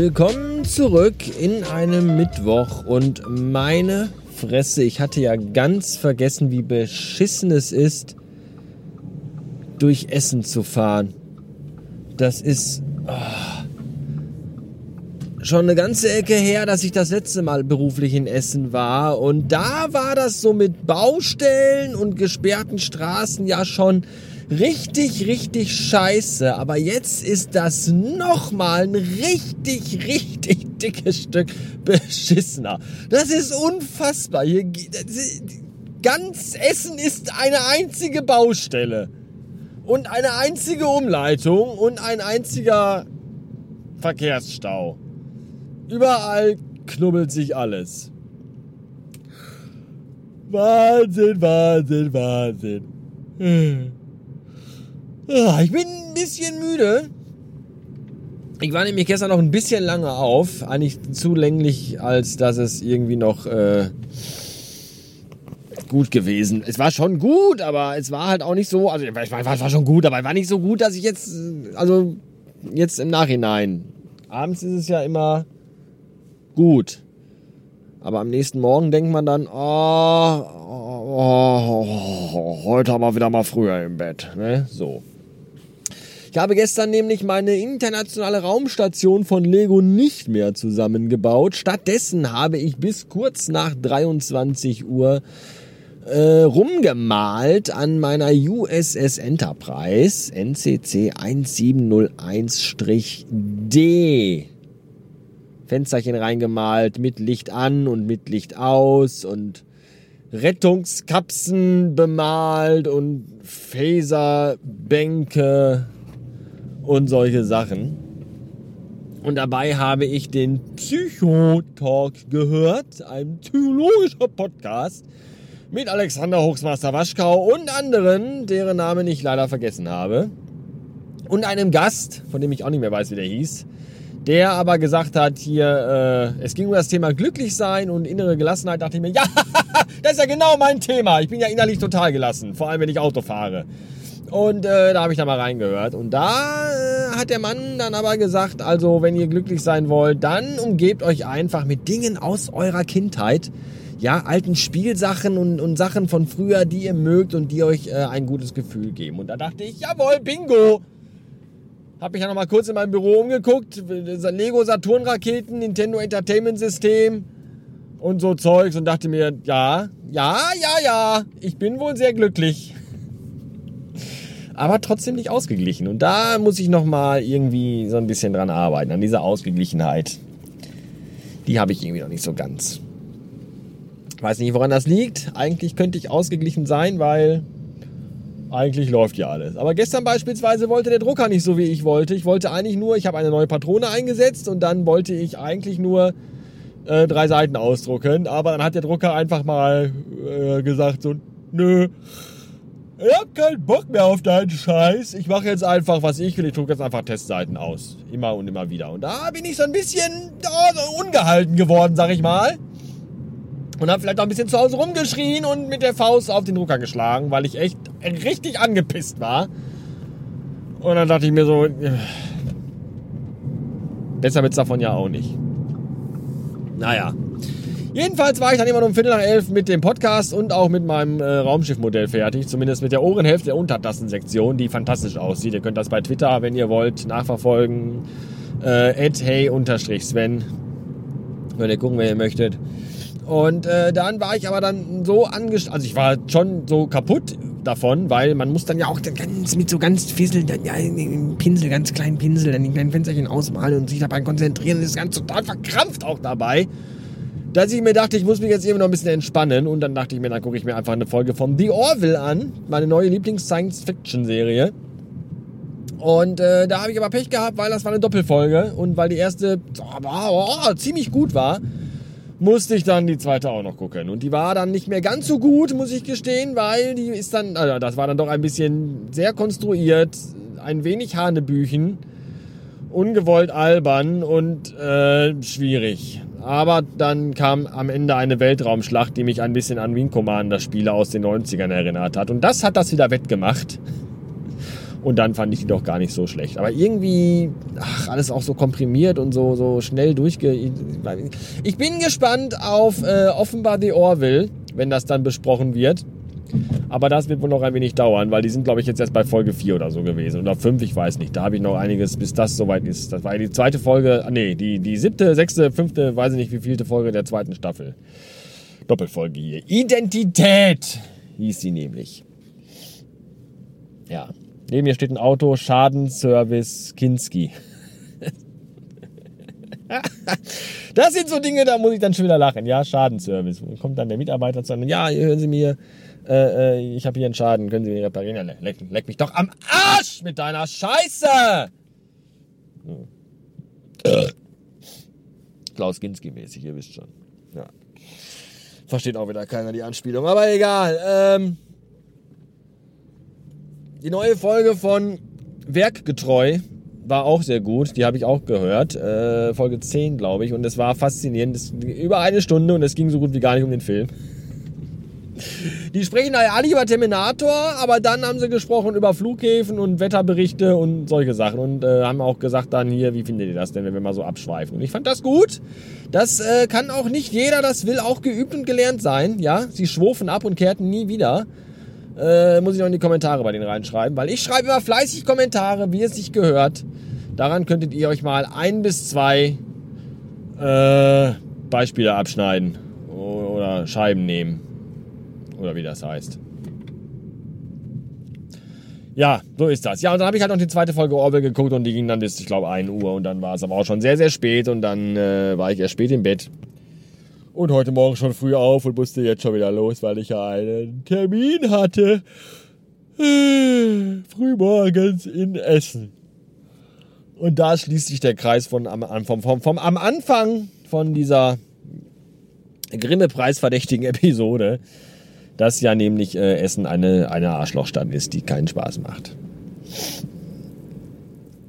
Willkommen zurück in einem Mittwoch und meine Fresse, ich hatte ja ganz vergessen, wie beschissen es ist, durch Essen zu fahren. Das ist oh, schon eine ganze Ecke her, dass ich das letzte Mal beruflich in Essen war und da war das so mit Baustellen und gesperrten Straßen ja schon richtig, richtig scheiße. Aber jetzt ist das nochmal ein richtig, richtig dickes Stück beschissener. Das ist unfassbar. Hier, ganz Essen ist eine einzige Baustelle. Und eine einzige Umleitung und ein einziger Verkehrsstau. Überall knubbelt sich alles. Wahnsinn, Wahnsinn, Wahnsinn. Hm. Ah, ich bin ein bisschen müde. Ich war nämlich gestern noch ein bisschen lange auf. Eigentlich zu länglich, als dass es irgendwie noch äh, gut gewesen. Es war schon gut, aber es war halt auch nicht so. Also es war, schon gut, aber es war nicht so gut, dass ich jetzt, also jetzt im Nachhinein. Abends ist es ja immer gut. Aber am nächsten Morgen denkt man dann, oh, oh, oh, heute haben wir wieder mal früher im Bett. Ne? So. Ich habe gestern nämlich meine internationale Raumstation von Lego nicht mehr zusammengebaut. Stattdessen habe ich bis kurz nach 23 Uhr äh, rumgemalt an meiner USS Enterprise NCC 1701-D. Fensterchen reingemalt, mit Licht an und mit Licht aus und Rettungskapsen bemalt und Phaserbänke und solche Sachen. Und dabei habe ich den Psychotalk gehört, ein psychologischer Podcast mit Alexander Hochsmaster Waschkau und anderen, deren Namen ich leider vergessen habe. Und einem Gast, von dem ich auch nicht mehr weiß, wie der hieß, der aber gesagt hat, hier, äh, es ging um das Thema glücklich sein und innere Gelassenheit. Dachte ich mir, ja, das ist ja genau mein Thema. Ich bin ja innerlich total gelassen, vor allem wenn ich Auto fahre. Und äh, da habe ich da mal reingehört. Und da äh, hat der Mann dann aber gesagt, also wenn ihr glücklich sein wollt, dann umgebt euch einfach mit Dingen aus eurer Kindheit. Ja, alten Spielsachen und, und Sachen von früher, die ihr mögt und die euch äh, ein gutes Gefühl geben. Und da dachte ich, jawohl, bingo! Hab mich ja noch mal kurz in meinem Büro umgeguckt. Lego Saturn Raketen, Nintendo Entertainment System und so Zeugs und dachte mir, ja, ja, ja, ja, ich bin wohl sehr glücklich aber trotzdem nicht ausgeglichen. Und da muss ich nochmal irgendwie so ein bisschen dran arbeiten, an dieser Ausgeglichenheit. Die habe ich irgendwie noch nicht so ganz. Weiß nicht, woran das liegt. Eigentlich könnte ich ausgeglichen sein, weil eigentlich läuft ja alles. Aber gestern beispielsweise wollte der Drucker nicht so, wie ich wollte. Ich wollte eigentlich nur, ich habe eine neue Patrone eingesetzt und dann wollte ich eigentlich nur äh, drei Seiten ausdrucken. Aber dann hat der Drucker einfach mal äh, gesagt so, nö, ich hab keinen Bock mehr auf deinen Scheiß. Ich mache jetzt einfach, was ich will. Ich drucke jetzt einfach Testseiten aus. Immer und immer wieder. Und da bin ich so ein bisschen ungehalten geworden, sag ich mal. Und habe vielleicht auch ein bisschen zu Hause rumgeschrien und mit der Faust auf den Drucker geschlagen, weil ich echt richtig angepisst war. Und dann dachte ich mir so, äh, besser wird's davon ja auch nicht. Naja. Jedenfalls war ich dann immer um Viertel nach elf mit dem Podcast und auch mit meinem äh, Raumschiffmodell fertig. Zumindest mit der Ohrenhälfte der Untertassensektion, die fantastisch aussieht. Ihr könnt das bei Twitter, wenn ihr wollt, nachverfolgen. Äh, hey-sven. Könnt ihr gucken, wenn ihr möchtet. Und äh, dann war ich aber dann so angestellt, also ich war schon so kaputt davon, weil man muss dann ja auch ganz, mit so ganz Fissel, dann ja, Pinsel, ganz kleinen Pinsel, dann die kleinen Fensterchen ausmalen und sich dabei konzentrieren. Das ist ganz total verkrampft auch dabei dass ich mir dachte, ich muss mich jetzt eben noch ein bisschen entspannen. Und dann dachte ich mir, dann gucke ich mir einfach eine Folge von The Orville an, meine neue Lieblings-Science-Fiction-Serie. Und äh, da habe ich aber Pech gehabt, weil das war eine Doppelfolge und weil die erste oh, oh, ziemlich gut war, musste ich dann die zweite auch noch gucken. Und die war dann nicht mehr ganz so gut, muss ich gestehen, weil die ist dann, also das war dann doch ein bisschen sehr konstruiert, ein wenig Hanebüchen, ungewollt albern und äh, schwierig. Aber dann kam am Ende eine Weltraumschlacht, die mich ein bisschen an Wing Commander Spiele aus den 90ern erinnert hat. Und das hat das wieder wettgemacht. Und dann fand ich die doch gar nicht so schlecht. Aber irgendwie, ach, alles auch so komprimiert und so, so schnell durchge... Ich bin gespannt auf äh, offenbar The Orville, wenn das dann besprochen wird. Aber das wird wohl noch ein wenig dauern, weil die sind, glaube ich, jetzt erst bei Folge 4 oder so gewesen. Oder 5, ich weiß nicht. Da habe ich noch einiges, bis das soweit ist. Das war die zweite Folge, ah, nee, die, die siebte, sechste, fünfte, weiß ich nicht, wie vielte Folge der zweiten Staffel. Doppelfolge hier. Identität hieß sie nämlich. Ja. Neben mir steht ein Auto, Schadenservice Kinski. das sind so Dinge, da muss ich dann schon wieder lachen. Ja, Schadenservice. Wo kommt dann der Mitarbeiter zu sagen, ja, hören Sie mir, äh, äh, ich habe hier einen Schaden, können Sie den reparieren? Ja, leck, leck, mich doch am Arsch mit deiner Scheiße! Hm. Klaus Ginski mäßig, ihr wisst schon. Ja. Versteht auch wieder keiner die Anspielung, aber egal. Ähm, die neue Folge von Werkgetreu war auch sehr gut. Die habe ich auch gehört. Äh, Folge 10, glaube ich. Und es war faszinierend. Das, über eine Stunde und es ging so gut wie gar nicht um den Film. Die sprechen ja alle über Terminator, aber dann haben sie gesprochen über Flughäfen und Wetterberichte und solche Sachen und äh, haben auch gesagt dann hier, wie findet ihr das denn, wenn wir mal so abschweifen? Und ich fand das gut. Das äh, kann auch nicht jeder, das will auch geübt und gelernt sein. Ja, sie schwofen ab und kehrten nie wieder. Äh, muss ich noch in die Kommentare bei denen reinschreiben, weil ich schreibe immer fleißig Kommentare, wie es sich gehört. Daran könntet ihr euch mal ein bis zwei äh, Beispiele abschneiden oder Scheiben nehmen. Oder wie das heißt. Ja, so ist das. Ja, und dann habe ich halt noch die zweite Folge Orwell geguckt und die ging dann bis, ich glaube, 1 Uhr und dann war es aber auch schon sehr, sehr spät und dann äh, war ich erst spät im Bett. Und heute Morgen schon früh auf und musste jetzt schon wieder los, weil ich ja einen Termin hatte. Äh, frühmorgens in Essen. Und da schließt sich der Kreis von am, vom, vom, vom, am Anfang von dieser Grimme-Preisverdächtigen Episode dass ja nämlich äh, Essen eine, eine Arschlochstadt ist, die keinen Spaß macht.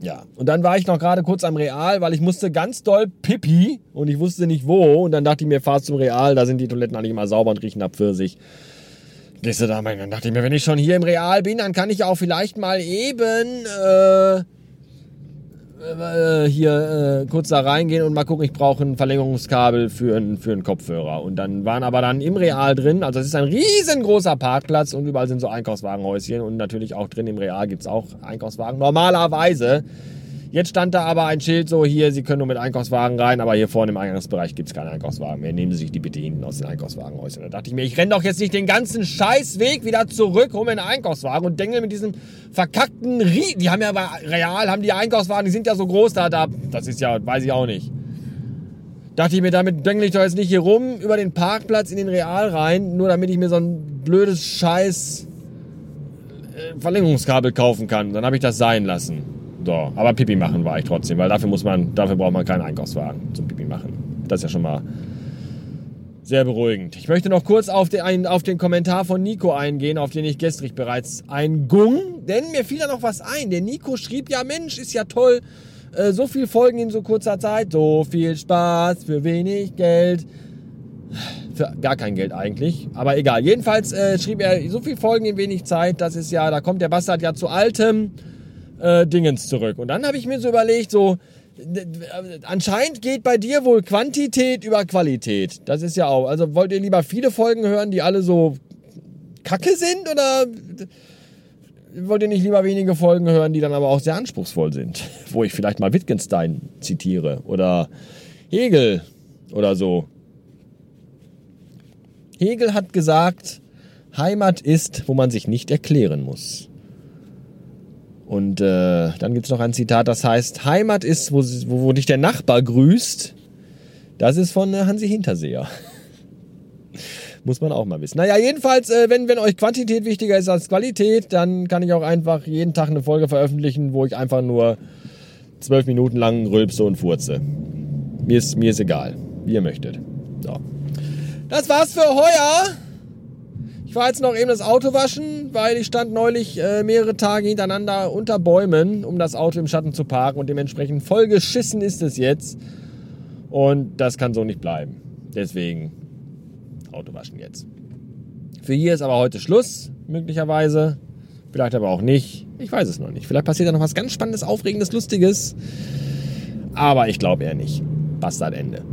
Ja, und dann war ich noch gerade kurz am Real, weil ich musste ganz doll pipi und ich wusste nicht wo. Und dann dachte ich mir, fahr zum Real, da sind die Toiletten eigentlich immer sauber und riechen ab Pfirsich. Gehst du da mal, dann dachte ich mir, wenn ich schon hier im Real bin, dann kann ich auch vielleicht mal eben äh, äh, hier äh, kurz da reingehen und mal gucken, ich brauche ein Verlängerungskabel für, ein, für einen Kopfhörer. Und dann waren aber dann im Real drin, also es ist ein riesengroßer Parkplatz und überall sind so Einkaufswagenhäuschen und natürlich auch drin im Real gibt es auch Einkaufswagen. Normalerweise Jetzt stand da aber ein Schild so hier, Sie können nur mit Einkaufswagen rein, aber hier vorne im Eingangsbereich gibt es keinen Einkaufswagen mehr. Nehmen Sie sich die bitte hinten aus den Einkaufswagenhäusern. Da dachte ich mir, ich renne doch jetzt nicht den ganzen Scheißweg wieder zurück, um in den Einkaufswagen und denke mit diesem verkackten Rie Die haben ja real, haben die Einkaufswagen, die sind ja so groß da, da. Das ist ja, weiß ich auch nicht. Dachte ich mir, damit denke ich doch jetzt nicht hier rum über den Parkplatz in den Real rein, nur damit ich mir so ein blödes Scheiß äh, Verlängerungskabel kaufen kann. Dann habe ich das sein lassen. So, aber Pipi machen war ich trotzdem, weil dafür muss man, dafür braucht man keinen Einkaufswagen zum Pipi machen. Das ist ja schon mal sehr beruhigend. Ich möchte noch kurz auf den, auf den Kommentar von Nico eingehen, auf den ich gestern bereits eingung, denn mir fiel da noch was ein. Der Nico schrieb ja, Mensch, ist ja toll, äh, so viel Folgen in so kurzer Zeit, so viel Spaß für wenig Geld. Für gar kein Geld eigentlich, aber egal. Jedenfalls äh, schrieb er, so viel Folgen in wenig Zeit, das ist ja, da kommt der Bastard ja zu altem äh, Dingens zurück. Und dann habe ich mir so überlegt, so, anscheinend geht bei dir wohl Quantität über Qualität. Das ist ja auch. Also wollt ihr lieber viele Folgen hören, die alle so kacke sind oder wollt ihr nicht lieber wenige Folgen hören, die dann aber auch sehr anspruchsvoll sind? Wo ich vielleicht mal Wittgenstein zitiere oder Hegel oder so. Hegel hat gesagt, Heimat ist, wo man sich nicht erklären muss. Und äh, dann gibt es noch ein Zitat, das heißt, Heimat ist, wo, wo, wo dich der Nachbar grüßt. Das ist von äh, Hansi Hinterseher. Muss man auch mal wissen. Naja, jedenfalls, äh, wenn, wenn euch Quantität wichtiger ist als Qualität, dann kann ich auch einfach jeden Tag eine Folge veröffentlichen, wo ich einfach nur zwölf Minuten lang rülpse und furze. Mir ist, mir ist egal, wie ihr möchtet. So. Das war's für heuer. War jetzt noch eben das Auto waschen, weil ich stand neulich äh, mehrere Tage hintereinander unter Bäumen, um das Auto im Schatten zu parken und dementsprechend voll geschissen ist es jetzt. Und das kann so nicht bleiben. Deswegen Auto waschen jetzt. Für hier ist aber heute Schluss, möglicherweise. Vielleicht aber auch nicht. Ich weiß es noch nicht. Vielleicht passiert da noch was ganz Spannendes, Aufregendes, Lustiges. Aber ich glaube eher nicht. Bastard Ende.